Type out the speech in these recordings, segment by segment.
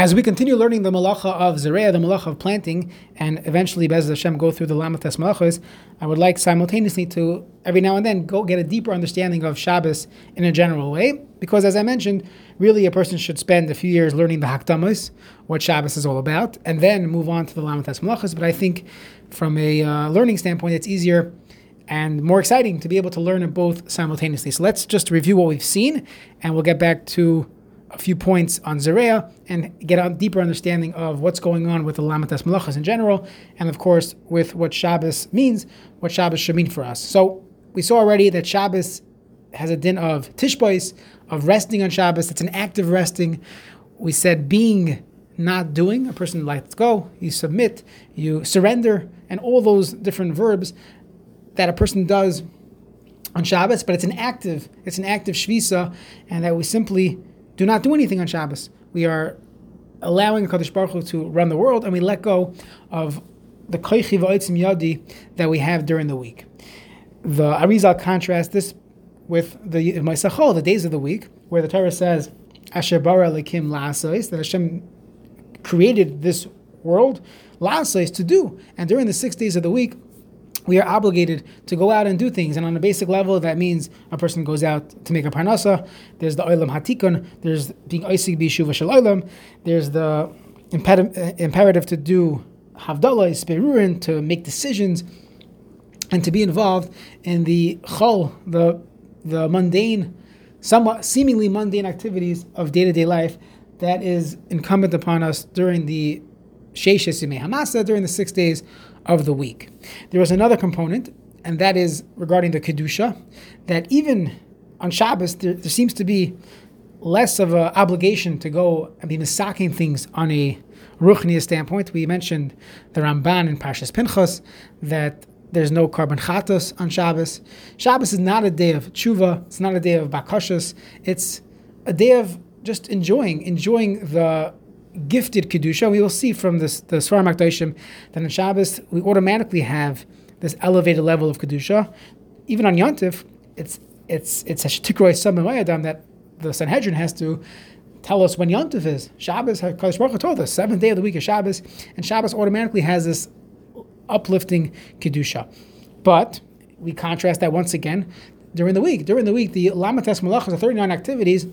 As we continue learning the malacha of Zereah, the malacha of planting, and eventually Bez Hashem go through the Lamates malachas, I would like simultaneously to every now and then go get a deeper understanding of Shabbos in a general way, because as I mentioned, really a person should spend a few years learning the Hakdamas, what Shabbos is all about, and then move on to the Lamates malachas. But I think from a uh, learning standpoint, it's easier and more exciting to be able to learn both simultaneously. So let's just review what we've seen, and we'll get back to a few points on Zereah and get a deeper understanding of what's going on with the Lamatas Malachas in general, and of course with what Shabbos means, what Shabbos should mean for us. So we saw already that Shabbos has a din of tishbois, of resting on Shabbos. It's an active resting. We said being, not doing. A person lets go, you submit, you surrender, and all those different verbs that a person does on Shabbos, but it's an active, it's an active shvisa, and that we simply do not do anything on Shabbos. We are allowing Kadosh Baruch Hu to run the world, and we let go of the koichi v'oitzim yadi that we have during the week. The Arizal contrasts this with the Maisachol, the days of the week, where the Torah says, Asher bara lekim la'asais, that Hashem created this world la'asais to do. And during the six days of the week, we are obligated to go out and do things. And on a basic level, that means a person goes out to make a parnasa. There's the oilam hatikun. There's being oisig b'shuva shel oilam. There's the uh, imperative to do havdalah, spirurin, to make decisions, and to be involved in the chol, the the mundane, somewhat seemingly mundane activities of day to day life that is incumbent upon us during the Sheishes Hamasa, during the six days of the week. There was another component, and that is regarding the Kedusha, that even on Shabbos, there, there seems to be less of an obligation to go and be misaking things on a Ruchniya standpoint. We mentioned the Ramban in Parshas Pinchas that there's no carbon chatos on Shabbos. Shabbos is not a day of tshuva. It's not a day of bakashas. It's a day of just enjoying, enjoying the gifted kedusha. We will see from this the Svarim Akdoshim that on Shabbos we automatically have this elevated level of kedusha. Even on Yontif, it's it's it's a shtikroi samamayadam that the Sanhedrin has to tell us when Yontif is. Shabbos, Kadosh Baruch told us, seventh day of the week is Shabbos, and Shabbos automatically has this uplifting kedusha. But we contrast that once again during the week. During the week, the Lamatas Malachas, the 39 activities,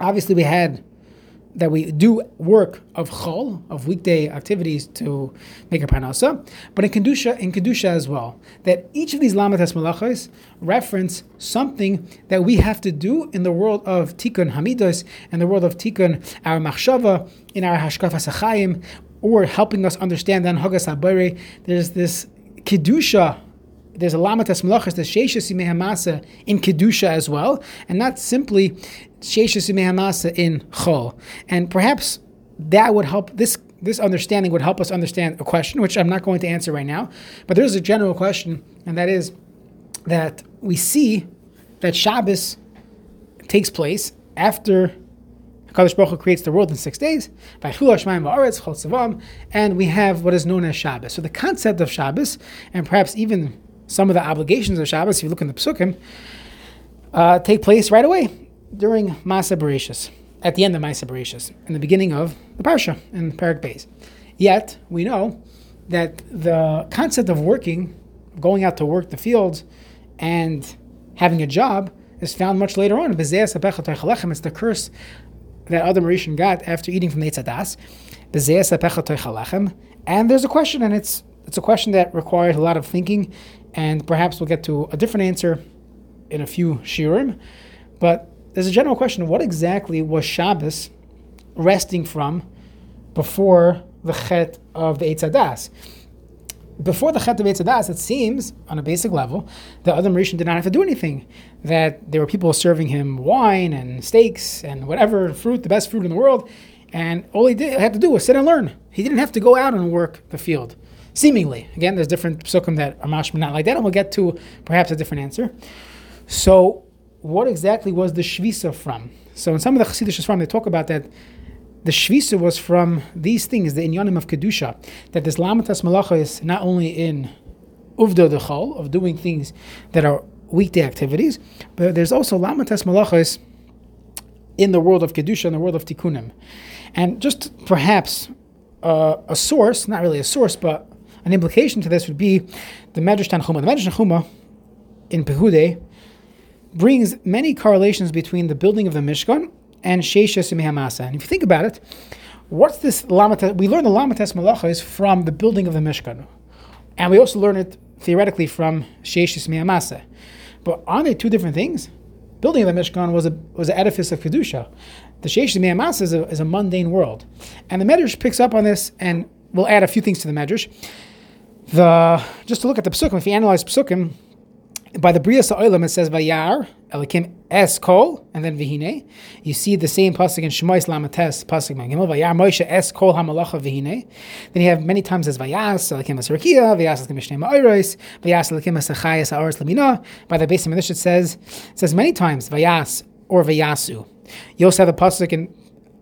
obviously we had that we do work of chol, of weekday activities to make a parnasa, but in kedusha, in kedusha as well. That each of these lamatas malachos reference something that we have to do in the world of tikkun hamidos, in the world of tikkun our machshava, in our hashkafas achayim, or helping us understand the hagas habari. There's this kedusha there's a lamatas malachas, the sheishas hamasa in kedusha as well, and not simply sheishas hamasa in chol. And perhaps that would help this this understanding would help us understand a question, which I'm not going to answer right now, but there's a general question, and that is that we see that Shabbos takes place after Kadosh Baruch Hu creates the world in six days, by and we have what is known as Shabbos. So the concept of Shabbos, and perhaps even some of the obligations of Shabbos, if you look in the Psukim, uh, take place right away during Masa Bereshis, at the end of Masa Bereshis, in the beginning of the Parsha, in Parak Beis. Yet, we know that the concept of working, going out to work the fields, and having a job is found much later on. It's the curse that Adam Rishon got after eating from the Eitzadas. And there's a question, and it's it's a question that requires a lot of thinking and perhaps we'll get to a different answer in a few shiurim. But there's a general question: What exactly was Shabbos resting from before the chet of the Eitzadas? Before the chet of Eitzadas, it seems, on a basic level, that Adam Rishon did not have to do anything. That there were people serving him wine and steaks and whatever fruit, the best fruit in the world, and all he did had to do was sit and learn. He didn't have to go out and work the field. Seemingly. Again, there's different psukim that are mashma not like that, and we'll get to perhaps a different answer. So, what exactly was the shvisa from? So, in some of the Chassidish from, they talk about that the shvisa was from these things, the inyanim of kedusha, that this lamatas malacha is not only in uvda dechol of doing things that are weekday activities, but there's also lamatas malachas in the world of Kedusha, in the world of Tikkunim. And just perhaps uh, a source, not really a source, but an implication to this would be the Medrash Tanchuma. The Medrash Tanchuma in Pehude brings many correlations between the building of the Mishkan and Sheishes Hamasa. And if you think about it, what's this Lamates? We learn the Lamates Malachas from the building of the Mishkan. And we also learn it theoretically from Sheishes Hamasa. But aren't they two different things? Building of the Mishkan was a was an edifice of Kedusha. The Sheishes Hamasa is a, is a mundane world. And the Medrash picks up on this and we'll add a few things to the Medrash. The just to look at the Psukim, if you analyze Psukim, by the Bria Sa'olam it says Vayar, Elikim Es Kol, and then Vihine. You see the same pasuk in Shemais Lamates, pasuk Gimel, Vayar Moshe Es Kol Hamalacha Vihine. Then you have many times as Vayas, Elikim Es Rakia, Vayas Elikim Shnei Ma'oros, Vayas Elikim Es Achayas Ha'oros Lamina. By the base of it says, it says many times Vayas or Vayasu. You also have a pasuk in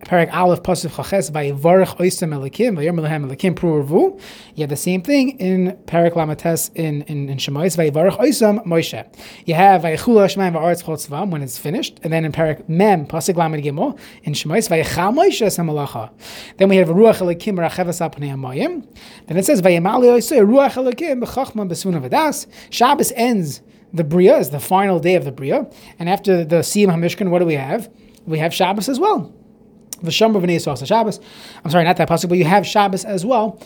Parak Aleph Pasuk Chaches Vayivarech Oisem Elikim Vayom Lehem Elikim Pruvu. You have the same thing in Parak Lamates in in, in Shemais Vayivarech Oisem Moshe. You have Vayichula Shemaim Va'aretz Chol when it's finished, and then in Parak Mem Pasuk Lamed Gimel in Shemais Vayichal Moshe Samalacha. Then we have Ruach Elikim Rachevas Apnei Amayim. Then it says Vayimali Oisem Ruach Elikim B'Chachma B'Suna V'Das. Shabbos ends the Bria is the final day of the Bria, and after the Siyam Hamishkan, what do we have? We have Shabbos as well. Shabbos. I'm sorry, not that possible, but you have Shabbos as well.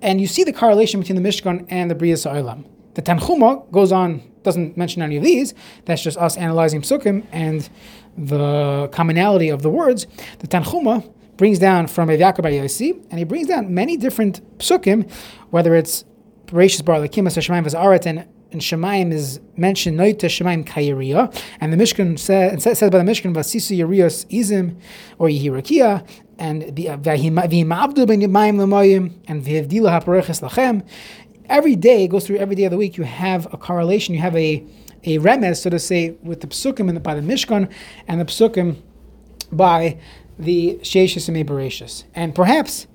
And you see the correlation between the Mishkan and the Bria Sa'olam. The Tanchuma goes on, doesn't mention any of these. That's just us analyzing psukim and the commonality of the words. The Tanchuma brings down from Rav Yaakov Yossi, and he brings down many different psukim, whether it's Bereshis Bar Lakim Hashemayim Vazaret and in Shemaim is mentioned Noita Shemaim Kayiriya, and the Mishkan says, says by the Mishkan Vasisu Yerios Izim or Yehirakia, and Vihimavdu ben Yimayim Lamayim, and Vihivdila Hapareches Lachem. Every day, goes through every day of the week, you have a correlation, you have a a remes, so to say, with the psukim by the Mishkan and the psukim by the Sheishis and Bereshis. And perhaps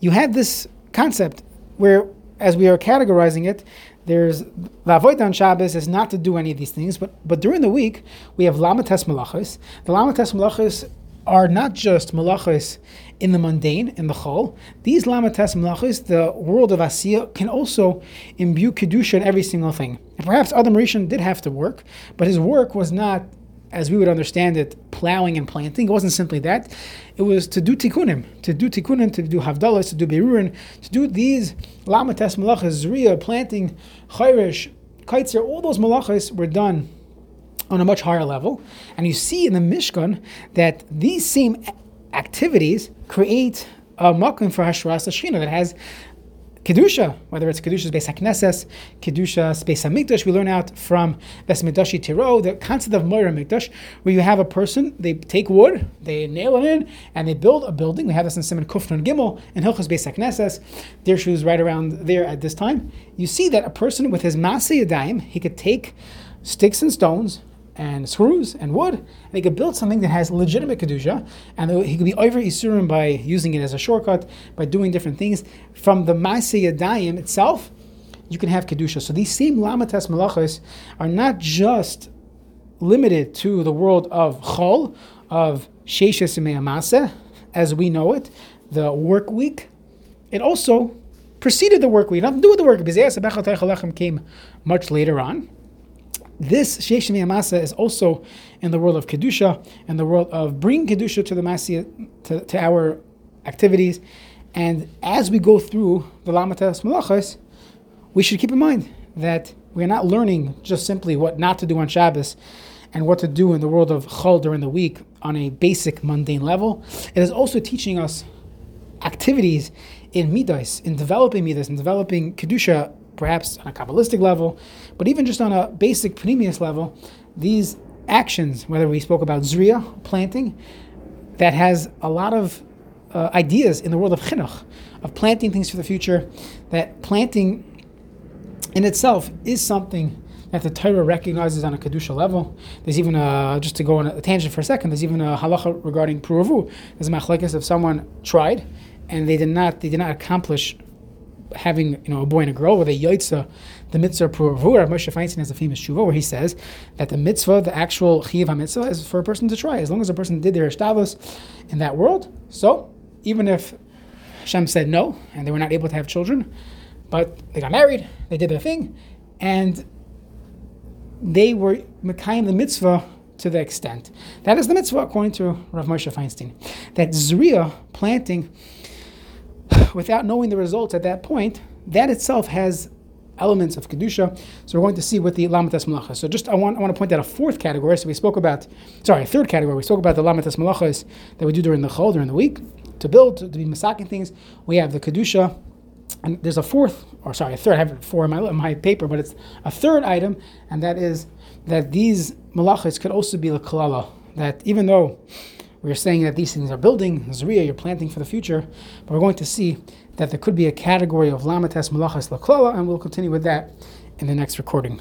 you have this concept where, as we are categorizing it, there's the avoid on Shabbos is not to do any of these things, but but during the week we have lamates malachos. The lamates malachos are not just malachos in the mundane, in the chol. These lamates malachos, the world of Asiya, can also imbue kedusha in every single thing. And perhaps Adam Rishon did have to work, but his work was not as we would understand it, plowing and planting. It wasn't simply that. It was to do tikkunim, to do tikkunim, to do havdalas, to do berurin, to do these lamates malachas, zriya, planting, chayrish, kaitzer, all those malachas were done on a much higher level. And you see in the Mishkan that these same activities create a makom for Hashras Shechina that has Kedusha, whether it's Kedusha's Beis HaKnesses, Kedusha's Beis HaMikdash, we learn out from Midashi Tiro, the concept of Moira Mikdash, where you have a person, they take wood, they nail it in, and they build a building. We have this in Simon Kufran Gimel, and Hilchas Beis HaKnesses, their shoes right around there at this time. You see that a person with his Masay Yadayim, he could take sticks and stones, and screws and wood, and he could build something that has legitimate kedusha, and he could be over isurim by using it as a shortcut, by doing different things. From the Maaseh itself, you can have kedusha. So these same lamatas malachos are not just limited to the world of chol, of sheishes as we know it, the work week. It also preceded the work week. Nothing to do with the work. Because came much later on. This Sheish Masa is also in the world of Kedusha, and the world of bringing Kedusha to the Masya, to, to our activities. And as we go through the Lamatas Malachas, we should keep in mind that we're not learning just simply what not to do on Shabbos and what to do in the world of Chol during the week on a basic mundane level. It is also teaching us activities in Midas, in developing Midas, in developing Kedusha perhaps on a Kabbalistic level, but even just on a basic Panemius level, these actions, whether we spoke about Zriya, planting, that has a lot of uh, ideas in the world of chinuch, of planting things for the future, that planting in itself is something that the Torah recognizes on a kedusha level. There's even a just to go on a tangent for a second. There's even a halacha regarding pruvu. There's a machlekes if someone tried and they did not they did not accomplish having you know a boy and a girl, with a yaitza the mitzvah purvur. Moshe Feinstein has a famous shuva where he says that the mitzvah, the actual chiv mitzvah, is for a person to try. As long as a person did their establus in that world, so even if Hashem said no and they were not able to have children, but they got married, they did their thing, and they were Mekayim the mitzvah to the extent. That is the mitzvah according to Rav Moshe Feinstein. That Zriya, planting, without knowing the results at that point, that itself has elements of kedusha. So we're going to see with the lamatas malacha. So just I want I want to point out a fourth category. So we spoke about sorry a third category. We spoke about the lamatas malachas that we do during the chol during the week to build to, to be masaking things. We have the kedusha, and there's a fourth or sorry a third. I have four in my my paper, but it's a third item, and that is that these malachas could also be the kalala. That even though we're saying that these things are building, Zriya, you're planting for the future, but we're going to see that there could be a category of lamatas malachas laklala, and we'll continue with that in the next recording.